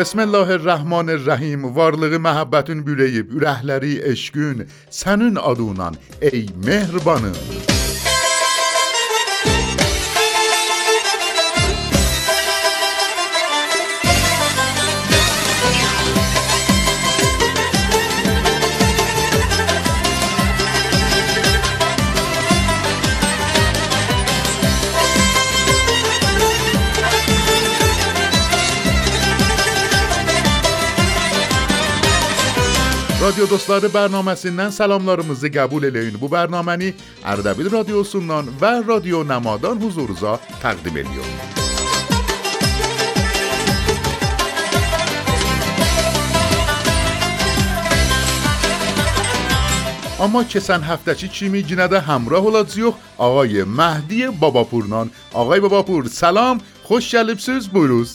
Bismillahirrahmanirrahim. Varlığı məhəbbətin bürəyib, ürəkləri eşqün, sənin adından ey mehribanım. Radyo Dostları bərnaməsindən salamlarımızı qəbul eləyin. Bu bərnaməni Ərdəbil Radiosundan və Radio Namadan huzurunuza təqdim ediyorum. اما کسن هفتچی چی میگینه ده همراه olacağıq Ağay Mehdi باباپورنان Ağay Babapur, salam, خوش گلیبسیز بویروز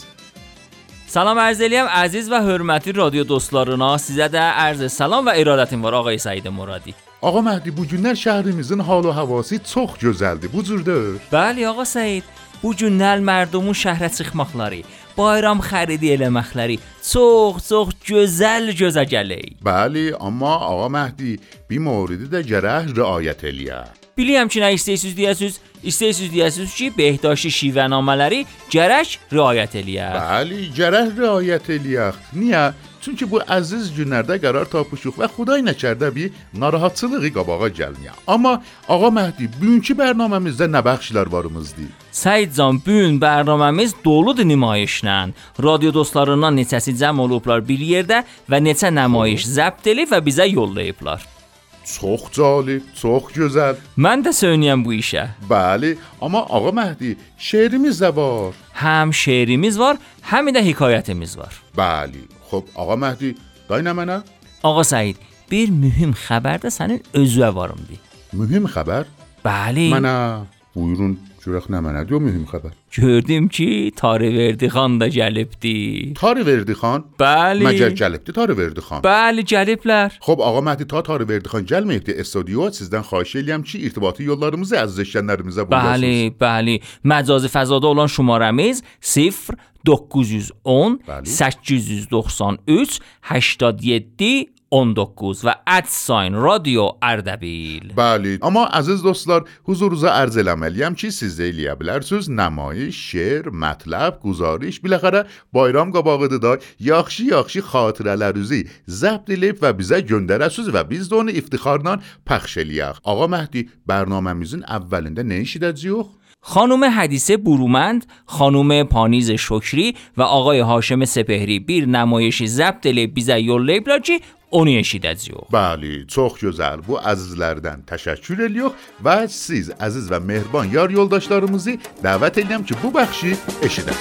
سلام عرض الیم عزیز و حرمتی رادیو دوستلارونا. سیزه ده عرض سلام و ارادتیم بار آقای سعید مرادی. آقا مهدی بوجونر شهرمیزن حال و حواسی چخ جزلدی بوجورده بله آقا سعید. بوجونر مردمو شهر چخمخلاری بایرام خریدی المخلری چخ چخ جزل جزجلی بله اما آقا مهدی بی موردی ده جره رعایت الیه. Bilirəm ki, nə istəyirsiniz deyəsiniz. İstəyirsiniz deyəsiniz ki, behdاشti şivənamələri gərək riayət eləyə. Bəli, gərək riayət eləyək. Niyə? Çünki bu əziz günlərdə qərar tapışıq və Xuday nəkərdə bir narahatçılığı qabağa gəlməyə. Amma ağa Məhdi, bugünkü bərnaməmizdə nə bəxşlər varımızdır? Səidcan, bu gün bərnaməmiz doludur nümayişlə. Radio dostlarından neçəsi cəm olublar bir yerdə və neçə nümayiş zəbt edib və bizə yollayıblar. Çox cəlib, çox gözəl. Mən də söynəyəm bu işə. Bəli, amma ağa Məhdi, şeirimiz də var. Həm şeirimiz var, həm də hekayətimiz var. Bəli. Xub, ağa Məhdi, day nə mənə? Ağa Səid, bir mühüm xəbər də sənin özünə varımdı. Mühüm xəbər? Bəli. Mənə. Buyurun, görək nə mənədir o mühüm xəbər. Gördüm ki, Tarıverdi xan da gəlibdi. Tarıverdi xan? Bəli. Məgər gəlibdi Tarıverdi xan? Bəli, gəliblər. Xub, ağa Məhdi ta Tarıverdi xan gəlməyibdi estudioya. Sizdən xahiş edirəm ki, irtibati yollarımızı əziz eşidənlərimizə buyurasınız. Bəli, bəli. Məcazi fəzada olan şumaramız 0 910 Bəli. 893 87 اندوکوز و ادساین رادیو اردبیل. بله. اما عزیز دوستلار حضور روز عرض عملی هم چی سیزه دیلی ابلرسوز نمایش شعر مطلب گزارش بلاخره بایرام گباغ دا یاخشی یاخشی خاطر الاروزی زبد لیب و بیزه جندرسوز و بیز دون افتخارنان پخشلیخ آقا مهدی برنامه میزون اولنده نیشیده زیوخ؟ خانم حدیثه برومند، خانم پانیز شکری و آقای هاشم سپهری بیر نمایشی زبط لبیز یا لیبلاجی اونیشی دزیو بلی، چخ جو زربو عزیز لردن. تشکر الیو. و سیز عزیز و مهربان یار یول دعوت الیم که بو بخشی اشید از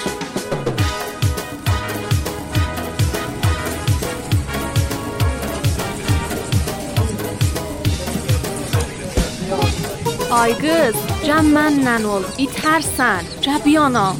Ay kız, qız, cəm mənlə ol, itərsən, cəbiyana.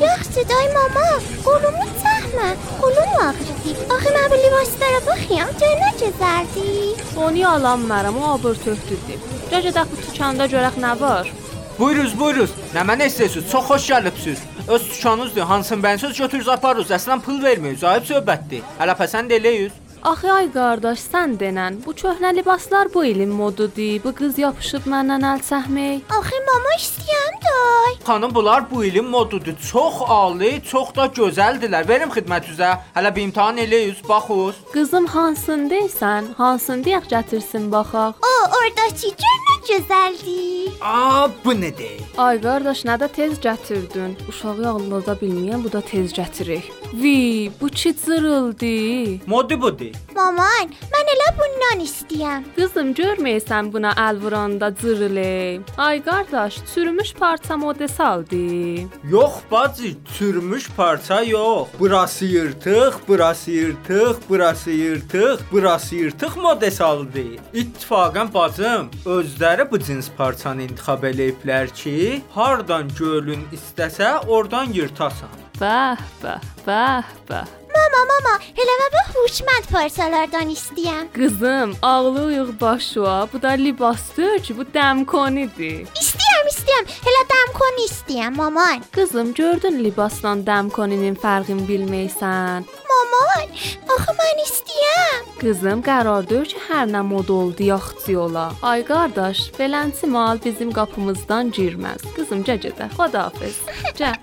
Yaxşı day mama, qolumu çəkmə, qolum ağrıdı. Axı mən bu libaslara baxıram, gör nə gözəldir. Onu alanmaram, o abır töhdürdü. Cəcə də bu tükanda görək nə var? Buyuruz, buyuruz. Nə mənə istəyirsiniz? Çox xoş gəlibsiz. Öz dükanınızdır. Hansın bənsiz götürüz aparırız. Əslən pul vermirik. Zahib söhbətdir. Hələ pəsənd eləyiz. Axı ay qardaş, sən denən, bu köhnə libaslar bu ilin modudur. Bu qız yapışıb məndən əl çəkmək. Axı mama istəyirəm day. Xanım bunlar bu ilin modudur. Çox ali, çox da gözəldilər. Verim xidmətinizə. Hələ bir imtahan eləyiz, baxız. Qızım hansındaysan? Hansını deyək gətirsin baxaq. O, oradakı gör nə gözəldir. A, bu nədir? Ay qardaş, nə də tez gətirdin. Uşağı ağlada bilməyən bu da tez gətirir. وی bu ki cırıldı. Modi budur. Maman, mən elə bundan istəyirəm. Qızım görməyəsən buna əl vuranda cırılı. Ay qardaş, çürümüş parça model aldı. Yox bacı, çürümüş parça yox. Burası yırtıq, burası yırtıq, burası yırtıq, burası yırtıq modesaldı. İttifaqən bacım, özləri bu cins parçanı intikhab eləyiblər ki, hardan gölün istəsə, oradan yırtasan. Bəh, bəh, bəh, bəh. Mama, mama, elə mən bu huşmand parçalardan istəyirəm. Qızım, ağlı uyuq başa. Bu da libasdır ki, bu dəmkonidir. İstəyirəm, istəyirəm. Elə dəmkon istəyirəm, maman. Qızım, gördün libasla dəmkoninin fərqini bilməysən. Maman, axı mən istəyirəm. Qızım, qərardır ki, hər nə mod oldu yaxçı ola. Ay qardaş, belənçi mal bizim qapımızdan girməz. Qızım, cə gedə. Xudahafiz. Cə.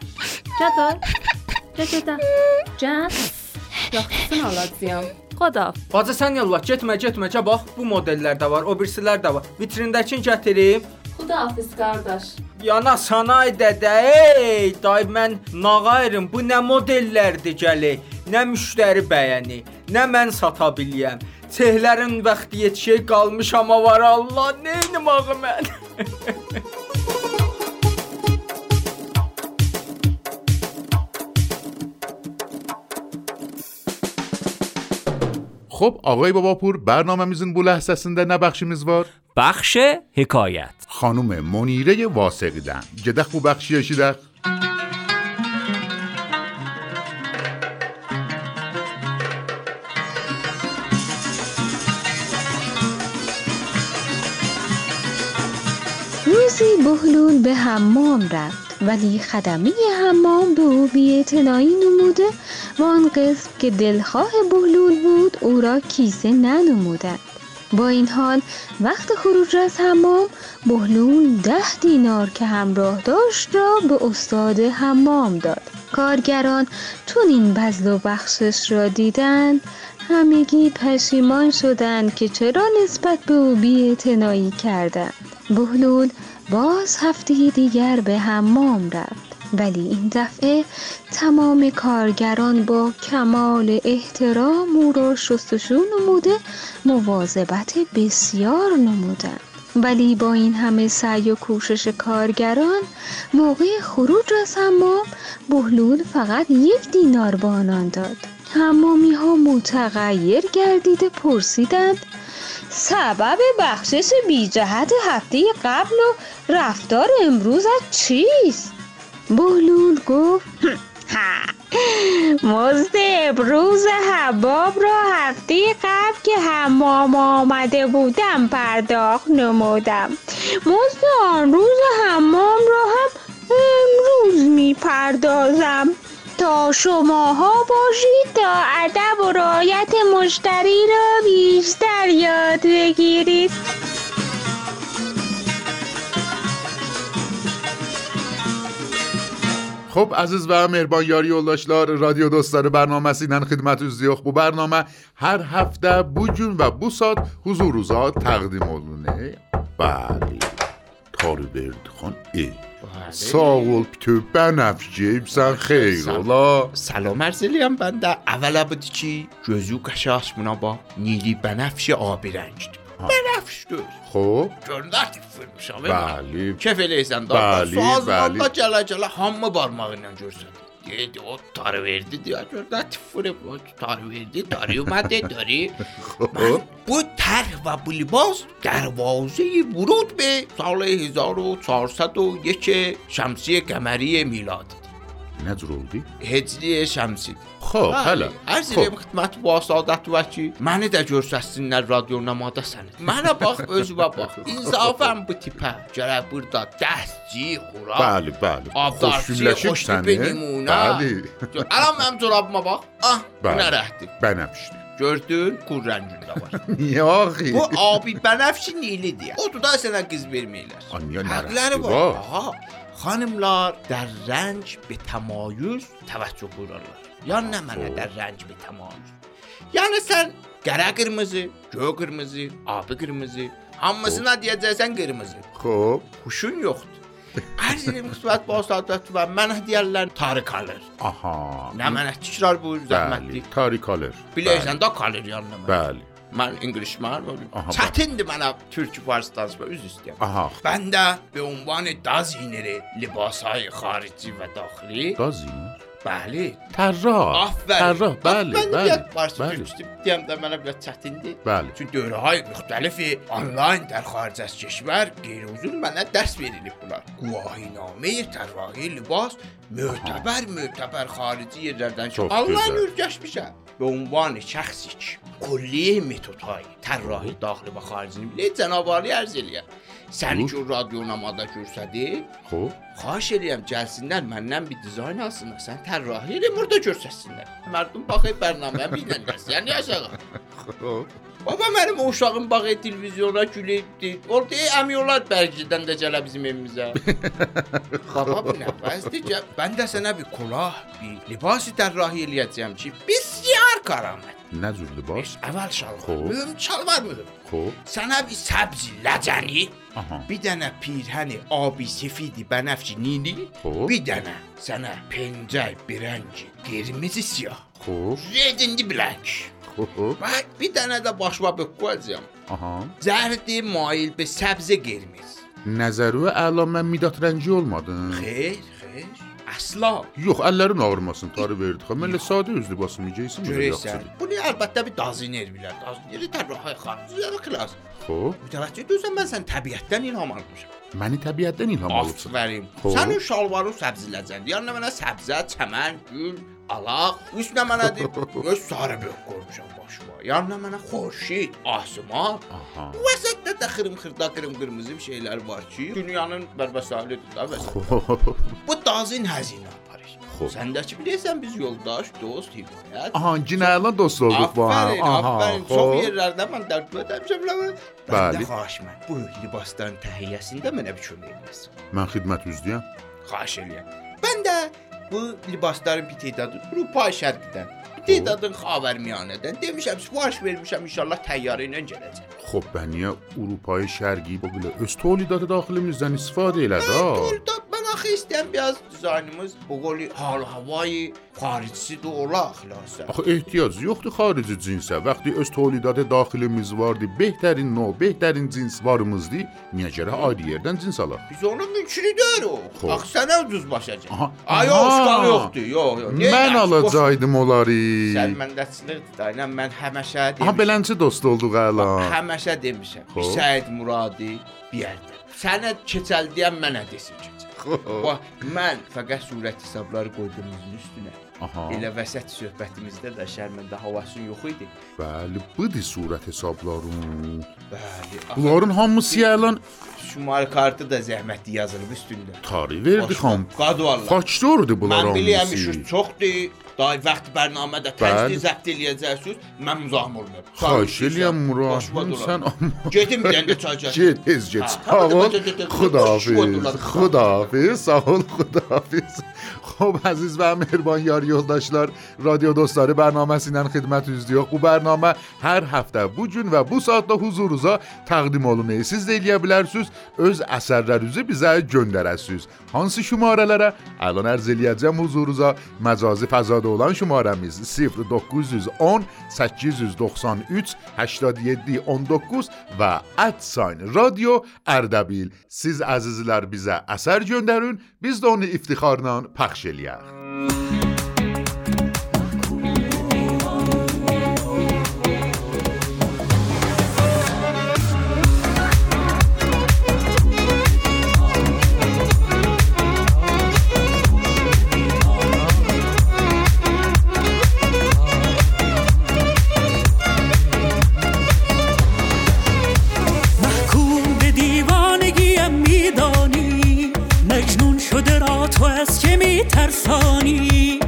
Cə gedə. Cə. Yaxşısını alacağam. Xudahafiz. Bacı sən yallah getmə, getmə, ca bax, bu modellər də var, o birisilər də var. Vitrindəkini gətirim. Xudahafiz qardaş. Yana sanay dədə, ey, day mən nağayırım. Bu nə modellərdir gəli? Nə müştəri bəyəni, nə mən sata biləyəm. Çehlərin vaxtı yetişək qalmış amma var Allah, neynim ağı mən? خب آقای باباپور برنامه‌میزون بوله نبخشی میزوار. بخش حکایت. خانم منیره واسقیدن جدخ بو بخشی دخ روزی بهلول به حمام رفت. ولی خدمه حمام به او بیاعتنایی نموده. و آن قسم که دلخواه بهلول بود او را کیسه ننمودند. با این حال وقت خروج از حمام بهلول ده دینار که همراه داشت را به استاد حمام داد. کارگران چون این بذل و بخشش را دیدند. همگی پشیمان شدند که چرا نسبت به او بیاعتنایی کردند. بهلول باز هفته دیگر به حمام رفت. ولی این دفعه تمام کارگران با کمال احترام او را شستشو نموده مواظبت بسیار نمودند. ولی با این همه سعی و کوشش کارگران موقع خروج از حمام بهلول فقط یک دینار به آنان داد. حمامی ها متغیر گردیده پرسیدند سبب بخشش بی جهت هفته قبل و رفتار امروز چیست؟ بهلول گفت مزد امروز حباب را هفته قبل که حمام آمده بودم پرداخت نمودم مزد آن روز حمام را هم امروز می پردازم تا شماها باشید تا ادب و رایت مشتری را بیشتر یاد بگیرید. خب عزیز و مهربان یاری اولاشلار رادیو دوستار برنامه سینن خدمت زیخ بو برنامه. هر هفته بو جون و بو سات حضور روزا تقدیم اولونه بله. کاری برد خان ای Sağ ol Pütür Bənəfşib, sən xeyr ola. سلام عرض eləyəm mən də əvvəla budur ki, gözü qaşaş buna bax, nili bənəfşi abi rəngdir. Bənəfşdir. Xob, Görünür ki, fırmışam. bəli. Kef eləysən də. Bəli, bəli. da gələ gələ hamı barmağı ilə görsədi. او تاروردی دات فوره بود تاروردی داری اومده داری بو تر و و در دروازه ورود به سال 1401 شمسی قمری میلادی Nə cür oldu? هجری شمسی Xob, hələ. Arz Xob. edirəm xidmət bu asadət və ki, məni də görsəsinlər radio namada səni. Mənə bax, özümə bax. İnsafən bu tipə. Gərək burada dəstçi, xura. Bəli, bəli. Abdarçı, Xoşgülləşib xoş səni. tipi nümunə. Bəli. Aram mənim corabıma bax. Ah, bu Bəli. nə rəhdi. Bənəfşdir. Gördün, qur rəngində var. Niyə axı? Bu abi bənəfşi nilidir. O da sənə qız verməyirlər. Ay, niyə nə Həqləri rəhti var. var? Aha. Xanımlar در رنج به تمایز توجه buyururlar. Yəni nə mənə də rəng bir təmayüz? Yəni sən qara qırmızı, göy qırmızı, abi qırmızı, hamısına deyəcəksən qırmızı. Xob. Huşun yoxdur. Arz edirəm xidmət bu saadət və mənə deyirlər tarı kalır. Aha. Nə mənə tikrar bu Bəli, zəhmətli. tari kalır. Bilirsən də kalır yanına. mən. Bəli. Mən man Englishman çətindir mənə türk fars danışmaq üz istəyirəm. Aha. Bəndə به عنوان دازینر لباسهای خارجی و داخلی دازینر بله طراح bəli. Mən بله بله دیدم در mənə biraz çətindir. Bəli. Çünki dövrəyə müxtəlif onlayn در xarici az qeyri-uzun mənə dərs verilib bunlar. Guvahinamə tərrahi libas möhtəbər möhtəbər xarici yerlərdən onlayn öyrəşmişəm. به عنوان شخصی که کلیه متدهای طراحی داخل و خارجی. bilir cənab Ali Sənin ki radionamada görsədib. Xo. Xahiş edirəm gəlsinlər məndən bir dizayn alsınlar. Sən tərrahi elə burada görsəsinlər. Mərdum baxıb proqramı biləndirsən. Yəni aşağı. Xo. Baba mənim o uşağın bağı televizyona gülübdü. Orda əmi olad bərgidən də gələ bizim evimizə. Baba bu nə bəsdir ki, mən də sənə bir kolah, bir libas tərrahi eləyəcəm ki, biz yar qaramət. Beş əvvəl şalvar. Xoş. Mühüm şalvar mühüm. Xoş. Sənə bir səbzi ləcəni, Aha. bir dənə pirhəni abi sefidi bənəfşi nili, Xoş. bir dənə sənə pencək birəngi, qırmızı siyah, Xoş. redindi black. Xoş. Bax bir dənə də başıma bir qoyacağam. Aha. Zərdi mail be səbzə qırmız. Nəzəri və əla mən midat rəngi olmadın. Xeyr, xeyr. Əsla. Yox, əllərin ağrımasın, tarı verdi. Xə mən elə sadə üz libasımı geysin belə yaxşıdır. Bunu əlbəttə bir daziner bilər. Dazineri tərrahi xariciyyə xilas. Xoş. Mütəvəccüh deyirsən mən sən təbiətdən ilham almışam. Məni təbiətdən ilham alıbsan. Aferin. Sənin şalvarın səbziləcəndi. Yəni mənə səbzə, çəmən, gül, Alaq. Üç nə mənədir? Öz sarı böq qoymuşam başıma. Yanına mənə xorşid, asmar. Vəsətdə də xırım-xırda qırım-qırmızı bir şeylər var ki, dünyanın bərbəsalidir də vəsət. Bu dazin həzinə aparır. Xoş. Səndəki bilirsən biz yoldaş, dost, himayət. Aha, cinayətlə dost olduq va. Aferin, Aha, aferin. Xoş. Çox yerlərdə mən dərd edəmişəm ləvə. Bəli. Xahiş mən bu libasların təhiyyəsində mənə bir kömək eləsin. Mən xidmət üzləyəm. Xahiş eləyirəm. Mən də bu libasların bir tedadı Avropa şərqdən, bir tedadın xavərmiyanədən demişəm, sifariş vermişəm inşallah təyyarə ilə gələcək. Xب bəni Avropayı şərqi bu belə öz təlidatı daxilimizdən istifadə elə də. Orada mən axı istəyirəm biraz dizaynımız bu qoli hal havayı xaricisi də ola xilasa. Axı ehtiyac yoxdur xarici cinsə. Vaxtı öz təlidatı daxilimiz vardı. Behtərin növ, behtərin cins varımızdı. Niyə görə ayrı yerdən cins alaq? Biz onu mümkün. Xoş. Bax sənə ucuz başacaq. Ay yox, yoxdur. Yox, yox. Mən alacaqdım onları. Sərməndəçilikdir da. Yəni mən həmişə Aha demişəm. belənçi dost olduq əla. Həmişə demişəm. Bir. Səid Muradi bir yerdə. Sənə keçəldiyəm mənə desin keçəl. Bax mən fəqət surət hesabları qoydum üzün üstünə. Aha. Elə vəsət söhbətimizdə də şərməndə havasın yox idi. Bəli, budur surət hesablarım. Bəli. Bunların hamısı yalan şumar kartı da zəhmətli yazılıb üstündə. tarih verdi xan. Qad vallah. Faktordur bunlar Mən bilirəm hamısı. işiniz çoxdur. Day vaxt bərnamədə təcrid zəbt eləyəcəksiniz. Mən müzahim olmuram. Xahiş eləyəm Murad. Sən Gedim bir dənə çay gətir. Get tez get. Sağ ol. Xudahafiz. Xudahafiz. Sağ ol. Xudahafiz. Xoş əziz və mehriban yar yoldaşlar, radio dostları bərnaməsi ilə xidmət üzrəyik. Bu bərnamə hər həftə bu gün və bu saatda huzurunuza təqdim olunur. Siz də eləyə bilərsiniz, öz əsərlərinizi bizə göndərəsiniz. Hansı şumarələrə? Əlan ərz eləyəcəm huzurunuza. Məcazi fəzada olan şumarəmiz 0910 893 87 19 və @sign radio Ərdəbil. Siz əzizlər bizə əsər göndərin, biz də onu iftixarla pəxş eləyək. از که میترسانی؟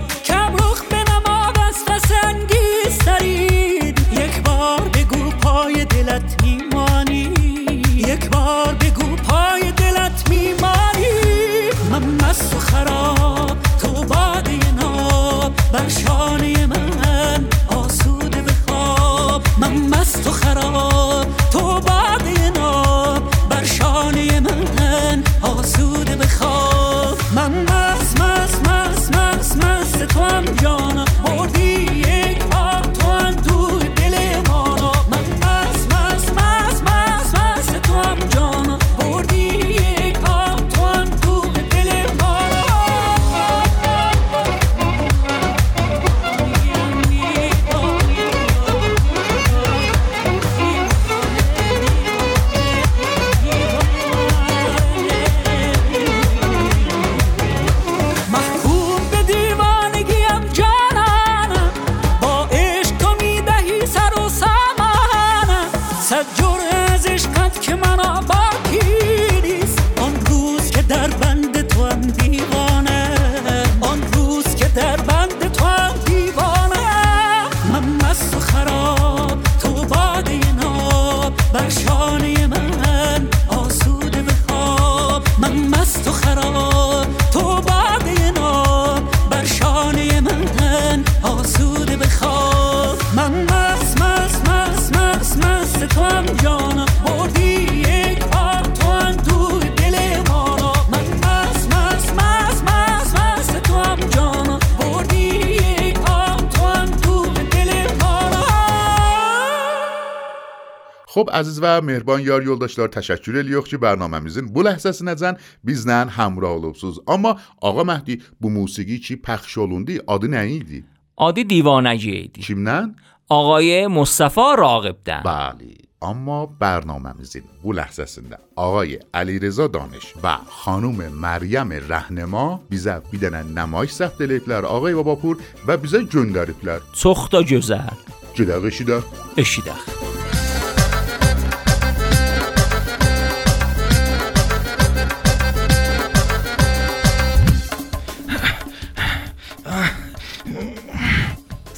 خب عزیز و مهربان یار یولداشتار تشکر الیوخ برنامه میزین. بو لحظه سی نزن بیزنن همراه لبسوز. اما آقا مهدی بو موسیقی چی پخش پخشالوندی آدی نهیدی؟ آدی دیوانه جیدی چیم نن؟ آقای مصطفا راقب دن. بلی اما برنامه میزین. بو لحظه سندن آقای علی رزا دانش و خانوم مریم رهنما بیزه بیدنن نمایش سخت لیپلر آقای بابا و بیزه جنگاریپلر تخت و جزر. جدق اشیدخ اشیدخ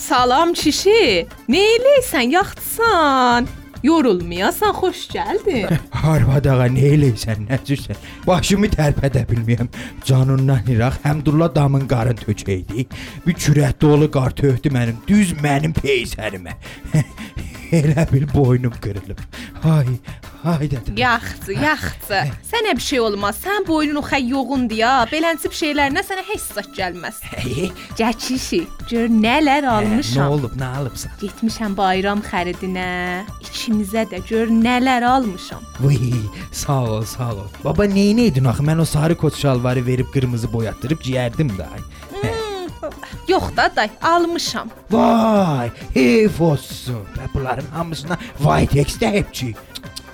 Salam kişi. Neyləysən, yaxşısan? Yorulmayasan, xoş gəldin. Arvad ağa nə eləysən, nəcürsən? Başımı tərpədə bilmirəm. Canından iraq Həmdullah damın qarın tökəydi. Bir kürət dolu qar tökdü mənim, düz mənim peysərimə. Elə bil boynum qırılıb. Hay, hay dədə. Yaxşı, yaxşı. Sənə bir şey olmaz. Sən boynun xə yoğundur ya. Belənsib şeylərinə sənə heç zət gəlməz. Gəl kişi, gör nələr Nə almışam. olub, nə alıbsan? Getmişəm bayram xəridinə. İkimizə də gör nələr almışam. Vay, sağ ol, sağ ol. Baba neynəydin axı? Mən o sarı kot şalvarı verib qırmızı boyatdırıb giyərdim də. Yox da day, almışam. Vay, heyf olsun. Və bunların hamısına Vitex deyib ki.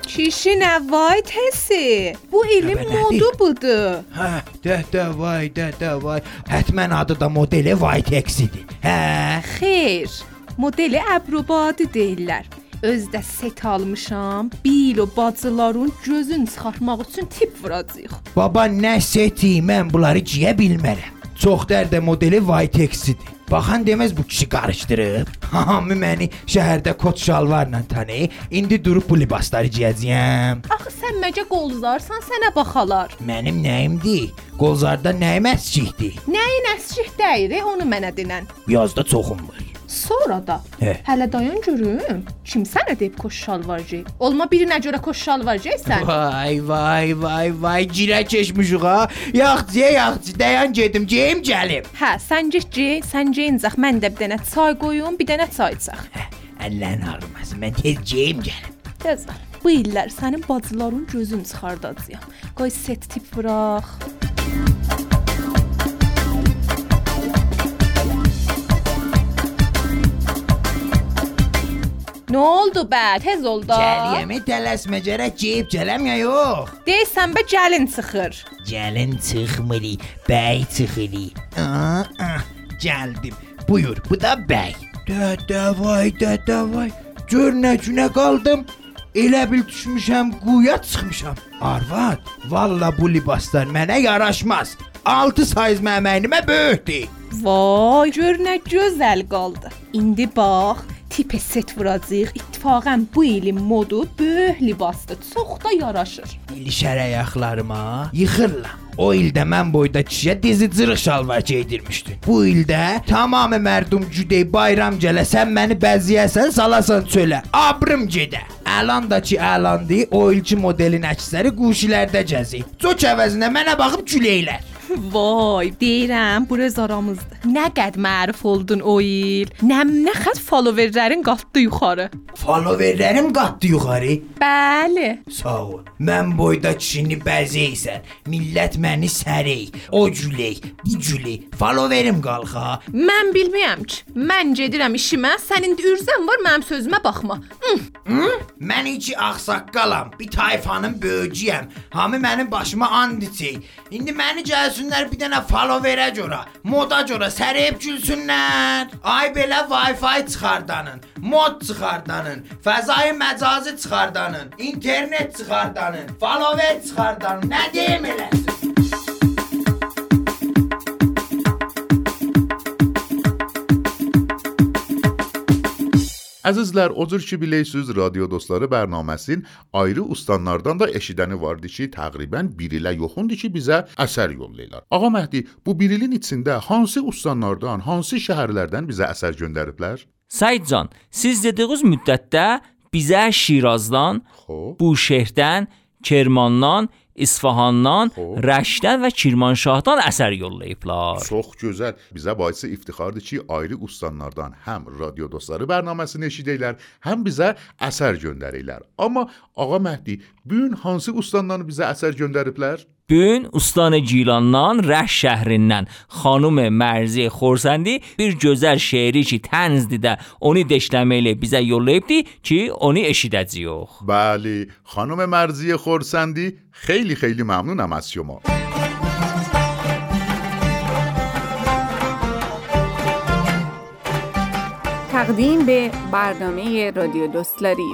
Kişi nə vay təsi. Bu ilin modu budur. Hə, də də vay, də də vay. Hətmən adı da modeli Vitex idi. Hə. Xeyr, modeli Əbrubadi deyirlər. Özdə set almışam. Bil o bacıların gözün çıxartmaq üçün tip vuracağıq. Baba nə seti, mən bunları giyə bilmərəm. Çox dərdə modeli Vitex-idir. Baxan deməz bu kişi qarışdırıb. Hamı məni şəhərdə kot şalvarla tanıyır. İndi durub bu libasları giyəcəyəm. Axı sən məcə qolzarsan, sənə baxalar. Mənim nəyimdir? Qolzarda nəyim əskikdir? Nəyin əsçih deyir, onu mənə denən. Yazda çoxum var. Sonra da Hə. hələ dayan görüm. Kim sənə deyib koş şalvarcı? Olma birinə görə koş şalvarcıysan. Vay vay vay vay girə keçmişik ha. Yaxçıya yaxçı dayan gedim, geyim gəlim. Hə, sən get, get, sən geyincək, mən də bir dənə çay qoyum, bir dənə çay içək. Əllərin ağrımasın, mən tez geyim gəlim. Təzə. Bu illər sənin bacıların gözünü çıxardacağam. Qoy set tip vuraq. Nə oldu bə? Tez ol da. Gəliyəmi tələsmə gərək geyib gələm ya yox. Deyirsən bə gəlin çıxır. Gəlin çıxmırı, bəy ah, gəldim. Buyur, bu da bəy. Dədə vay, dədə vay. Gör nə günə qaldım. Elə bil düşmüşəm, quyuya çıxmışam. Arvad, valla bu libaslar mənə yaraşmaz. 6 sayız məməyinimə böyükdür. Vay, gör nə gözəl qaldı. İndi bax, tipə set vuracağıq. İttifaqən bu ilin modu böyük libasdır. Çox da yaraşır. İlişər ayaqlarıma yıxırlar. O ildə mən boyda kişiyə dizi cırıq şalvar geydirmişdin. Bu ildə tamamı mərdum güdey bayram gələsən məni bəziyəsən salasan çölə. Abrım gedə. Əlan da ki əlandı, o ilki modelin əksəri quşilərdə gəzir. Çox əvəzinə mənə baxıb güləylər. Vay, deyirəm, bu öz aramızdır. Nə qəd məruf oldun o il. Nə nə xət followerlərin qalxdı yuxarı. Followerlərim qatdı yuxarı. Bəli. Sağ ol. Mən boyda kişini bəzəysən. Millət məni sərey. O güley, bu güley. Followerim qalxa. Mən bilmirəm ki. Mən gedirəm işimə, sənin də ürzən var, mənim sözümə baxma. Hı. Hı? Mən iki ağsaqqalam, bir tayfanın böyücüyəm. Hamı mənim başıma and içir. İndi məni gəlsinlər bir dənə followerə görə, moda görə sərib gülsünlər. Ay belə Wi-Fi çıxardanın, mod çıxardanın, fəzai məcazi çıxardanın, internet çıxardanın, follower çıxardanın. Nə deyim eləsin? Əzizlər, o cür ki bilirsiniz, radio dostları bərnaməsinin ayrı ustanlardan da eşidəni vardı ki, təqribən 1 ilə yoxundur ki, bizə əsər yollayırlar. Ağa Məhdi, bu 1 ilin içində hansı ustanlardan, hansı şəhərlərdən bizə əsər göndəriblər? Said can, siz dediyiniz müddətdə bizə Şirazdan, Xoş. Buşehirdən, Kermandan, İsfahandan, Xoş. Rəşdən və Kirmanşahdan əsər yollayıblar. Çox gözəl. Bizə baisi iftixardır ki, ayrı ustanlardan həm radio dostları bərnaməsini eşidəklər, həm bizə əsər göndərirlər. Amma ağa Məhdi, bu gün hansı ustandan bizə əsər göndəriblər? Bu gün Ustan Gilandan Rəş şəhrindən xanım Mərzi Xorsəndi bir gözəl şeiri ki, tənzdir də onu deşləməklə bizə yollayıbdı ki, onu eşidəcəyik. بله خانم مرزی خورسندی خیلی خیلی ممنونم از شما تقدیم به برنامه رادیو دوستلاری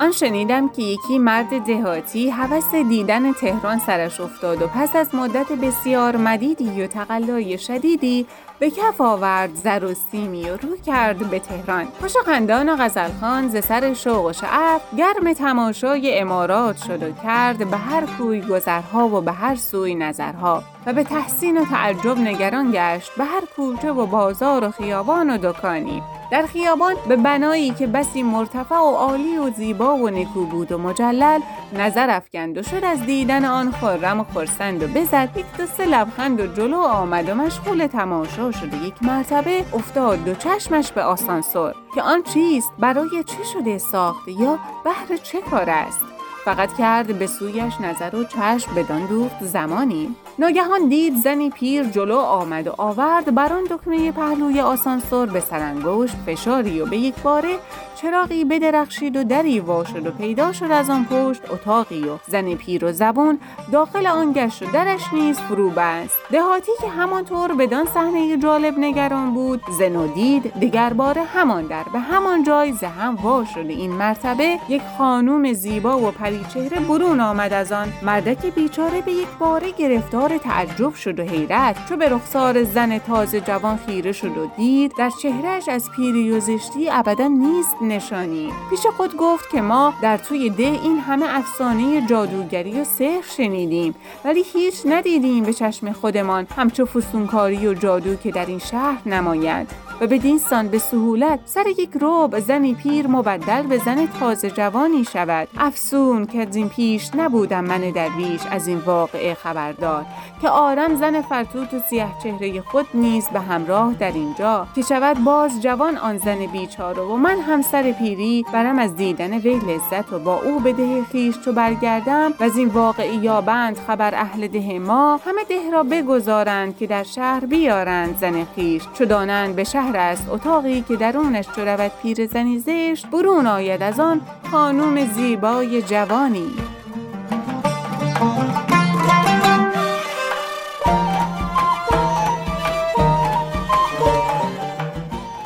آن شنیدم که یکی مرد دهاتی هوس دیدن تهران سرش افتاد و پس از مدت بسیار مدیدی و تقلای شدیدی به کف آورد زر و سیمی و رو کرد به تهران. خوش و خندان و غزلخان ز سر شوق و شعف گرم تماشای امارات شد و کرد به هر کوی گذرها و به هر سوی نظرها و به تحسین و تعجب نگران گشت به هر کوچه و بازار و خیابان و دکانی. در خیابان به بنایی که بسی مرتفع و عالی و زیبا و نکو بود و مجلل نظر افکند و شد از دیدن آن خرم و خرسند و بزد یک دو سه لبخند و جلو آمد و مشغول تماشا شد یک مرتبه افتاد دو چشمش به آسانسور که آن چیست؟ برای چه شده ساخته یا بهر چه کار است؟ فقط کرد به سویش نظر و چشم بدان دوخت زمانی. ناگهان دید زنی پیر جلو آمد و آورد بر آن دکمه پهلوی آسانسور به سرانگشت فشاری و به یک باره چراغی بدرخشید و دری وا شد و پیدا شد از آن پشت اتاقی و زن پیر و زبون داخل آن گشت و درش نیز فرو بست. دهاتی که همانطور بدان صحنه جالب نگران بود زنو دید دیگر باره همان در به همان جای ز هم وا شده این مرتبه یک خانوم زیبا و پریچهره برون آمد از آن. مردک بیچاره به یک باره گرفتار تعجب شد و حیرت چو به رخسار زن تازه جوان خیره شد و دید در چهرهش از پیری و زشتی ابدا نیست نشانی. پیش خود گفت که ما در توی ده این همه افسانه جادوگری و سحر شنیدیم ولی هیچ ندیدیم به چشم خودمان همچو فسونکاری و جادو که در این شهر نماید. و بدین سان به سهولت سر یک رعب زنی پیر مبدل به زن تازه جوانی شود. افسون که از این پیش نبودم من درویش از این واقعه خبردار که آرم زن فرتوت و سیه چهره خود نیز به همراه در اینجا. که شود باز جوان آن زن بیچاره و من هم سر پیری برم از دیدن وی لذت و با او به ده خیش چو برگردم و از این واقعی یابند خبر اهل ده ما همه ده را بگذارند که در شهر بیارند زن خیش چو دانند به شهر است. اتاقی که درونش چو پیر زنی زشت برون آید از آن خانوم زیبای جوانی.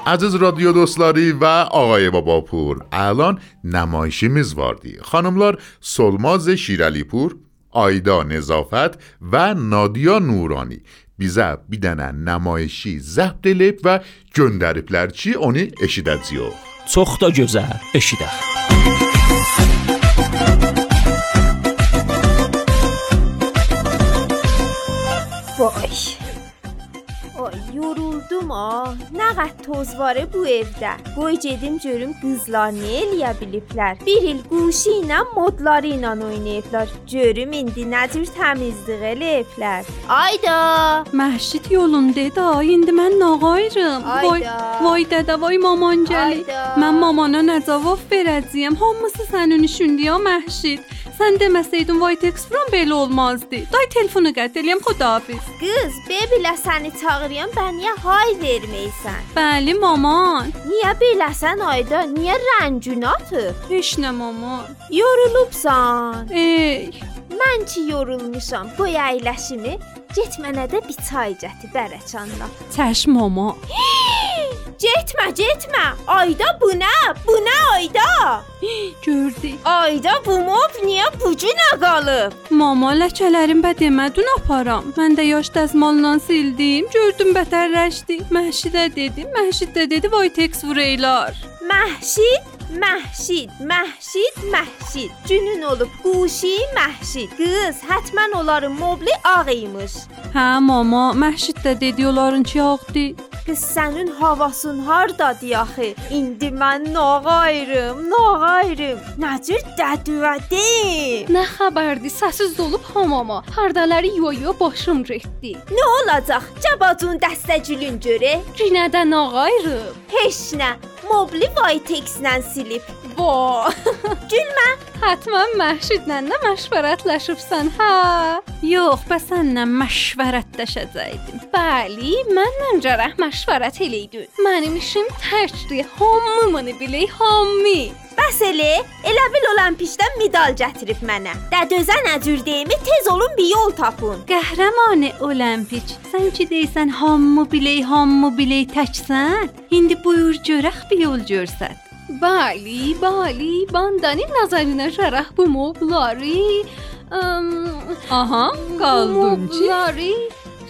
عزیز رادیو دوستلاری و آقای باباپور الان نمایشimiz vardı. Hanımlar Solmaz Şiralipur, Ayda Nezafət və Nadia Nurani bizə bir dənə nümayişi zəbt edib və göndəriblər ki, onu eşidəcəyik. Çox da gözəl, eşidək. Yoruldum ha. Nə qəd tozvarı bu evdə. Qoy gedim görüm qızlar nə eləyə biliblər. Bir il quşu ilə modları ilə oynayıblar. Görüm indi nə cür təmizlik eləyiblər. Ayda. Məhşid yolundadır da, indi mən nağayrım. Vay, Ayda. vay dədə, vay mamancəli. Ayda. Mən mamana nə cavab verəcəyəm? Hamısı sənin işindir ya Məhşid. Sən deməsəydin Vaytex From belə olmazdı. Day telefonu qət eləyəm, xudahafiz. Qız, bebilə səni çağırıram, bən niyə hay verməysən? Bəli, maman. Niyə beləsən Ayda? Niyə rəngün atıb? Heç nə maman. Yorulubsan. Ey, Mən ki yorulmuşam. Qoy əyləşimi. Get mənə də bir çay gətir bərəçanla. çəşm mama. Getmə, getmə. Ayda bu nə? Bu nə Ayda? Gördü. Ayda bu mop niyə bu günə qalıb? Mama ləkələrim bə demədin aparam. Mən də yaş dəsmalla sildim. Gördüm bətərləşdi. Məhşidə dedi. Məhşid də dedi Vaytex vureylar. Məhşid, Məhşid, Məhşid, Məhşid. Günün olub quşi Məhşid. Qız, həttəmən onların mobli ağ imiş. Hə mama, Məhşid də dedi onların ki ağdı. Qız sənin havasın hardadır axı? İndi mən nağayrım, nağayrım. Nəcür dədüvədim. Nə xəbərdi? Səsiz olub hamama. Hardaları yoyo başım getdi. Nə olacaq? Cabacun dəstəcülün görə? Cinədən ağayrım. Heç nə. مبلی وای تکس نن سیلیب با جلمه حتما محشید نن نمشورت لشوبسن. ها. یوخ بسن نمشورت دشد زایدیم. بلی من ننجره مشورت الیدون منیمشم تشریه هممونی بلی هممی Bəs elə, elə bil Olimpikdən medal gətirib mənə. Dədözə nə cür deyimi tez olun bir yol tapın. Qəhrəmanı Olimpik. Sən ki deyirsən hamı bilək, hamı bilək təksən. İndi buyur görək bir yol görsət. Bəli, bəli, bandanın nəzərinə şərəh bu mobları. Aha, qaldın ki. Mobları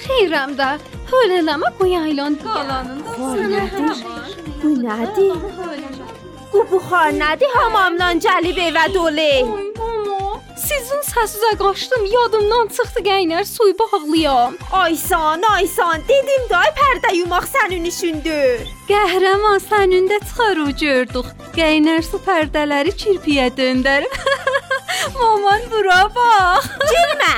xeyrəm də. Höl eləmə qoyaylan qalanında. Bu nədir? Bu buxar nədir hamamdan gəlib evə dolu? Sizin səsinizə qaçdım, yadımdan çıxdı qəynər suyu bağlayam. Aysan, Aysan, dedim day pərdə yumaq sənin işindir. Qəhrəman sənin də çıxar gördük. Qəynər su pərdələri kirpiyə döndərib. Maman bura bax. Gülmə.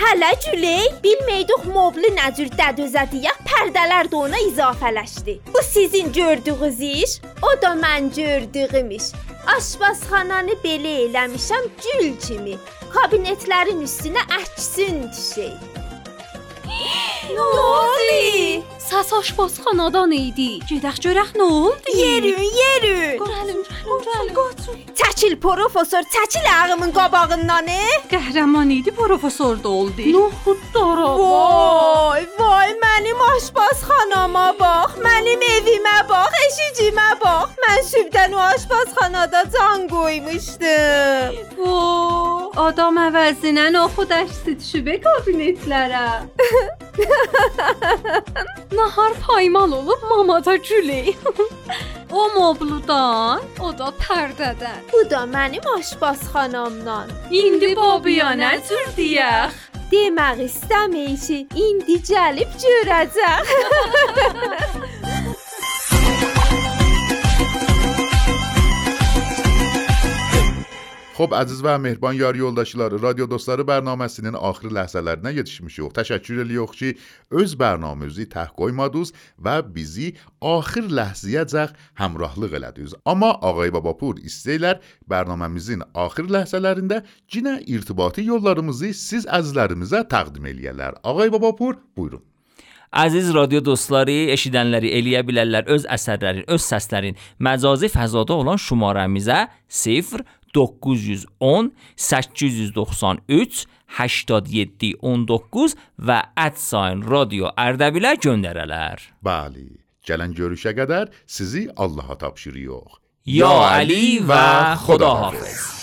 Hələ güley, bilməydik mobli nəcür dədözədiyək pərdələr də ona izafələşdi. Bu sizin gördüyünüz iş, o da mən gördüyüm iş. Aşpazxananı belə eləmişəm gül kimi. Kabinetlərin üstünə əksin düşey. Nə oldu? Səs aşpazxanadan idi. Gedək görək nə oldu? Yerün, yerün. Gəlin, gəlin, gəlin. Çəkil professor, çəkil ağımın qabağından. Qəhrəman idi, professor da oldu. Noxud dara. Vay, vay mənim aşpazxanama bax, mənim evimə bax, eşicimə bax. Mən sübdən o aşpazxanada can qoymuşdum. Vay, adam əvəzinə noxud əksi düşüb kabinetlərə. Nahar paymal olub mamada güley. o mobludan, o da pərdədən. Bu da mənim aşpazxanamdan. İndi babaya nə cür deyək? Demək istəmir ki, indi gəlib görəcək. Xo'p, aziz va mehriban yor yo'ldoshlari, radio do'stlari barnomasining oxirgi lahzalarinə yetishmişik. Təşəkkür edirik ki, öz bərnaməmizi təhq qoymadınız və bizi axir ləhzəyəcək həmrəhlıq elədiniz. Amma Ağay Babapur istəyirlər bərnaməmizin axir ləhzələrində cinə irtibati yollarımızı siz əzizlərimizə təqdim eləyərlər. Ağay Babapur, buyurun. Əziz radio dostları, eşidənləri eləyə bilərlər öz əsərlərin, öz səslərin məcazi fəzada olan şumaramızə 0 910 893 87 19 və @sign radio Ərdəbilə göndərələr. Bəli. Gələn görüşə qədər sizi Allaha tapşırırıq. Ya Ali və Xudahafiz.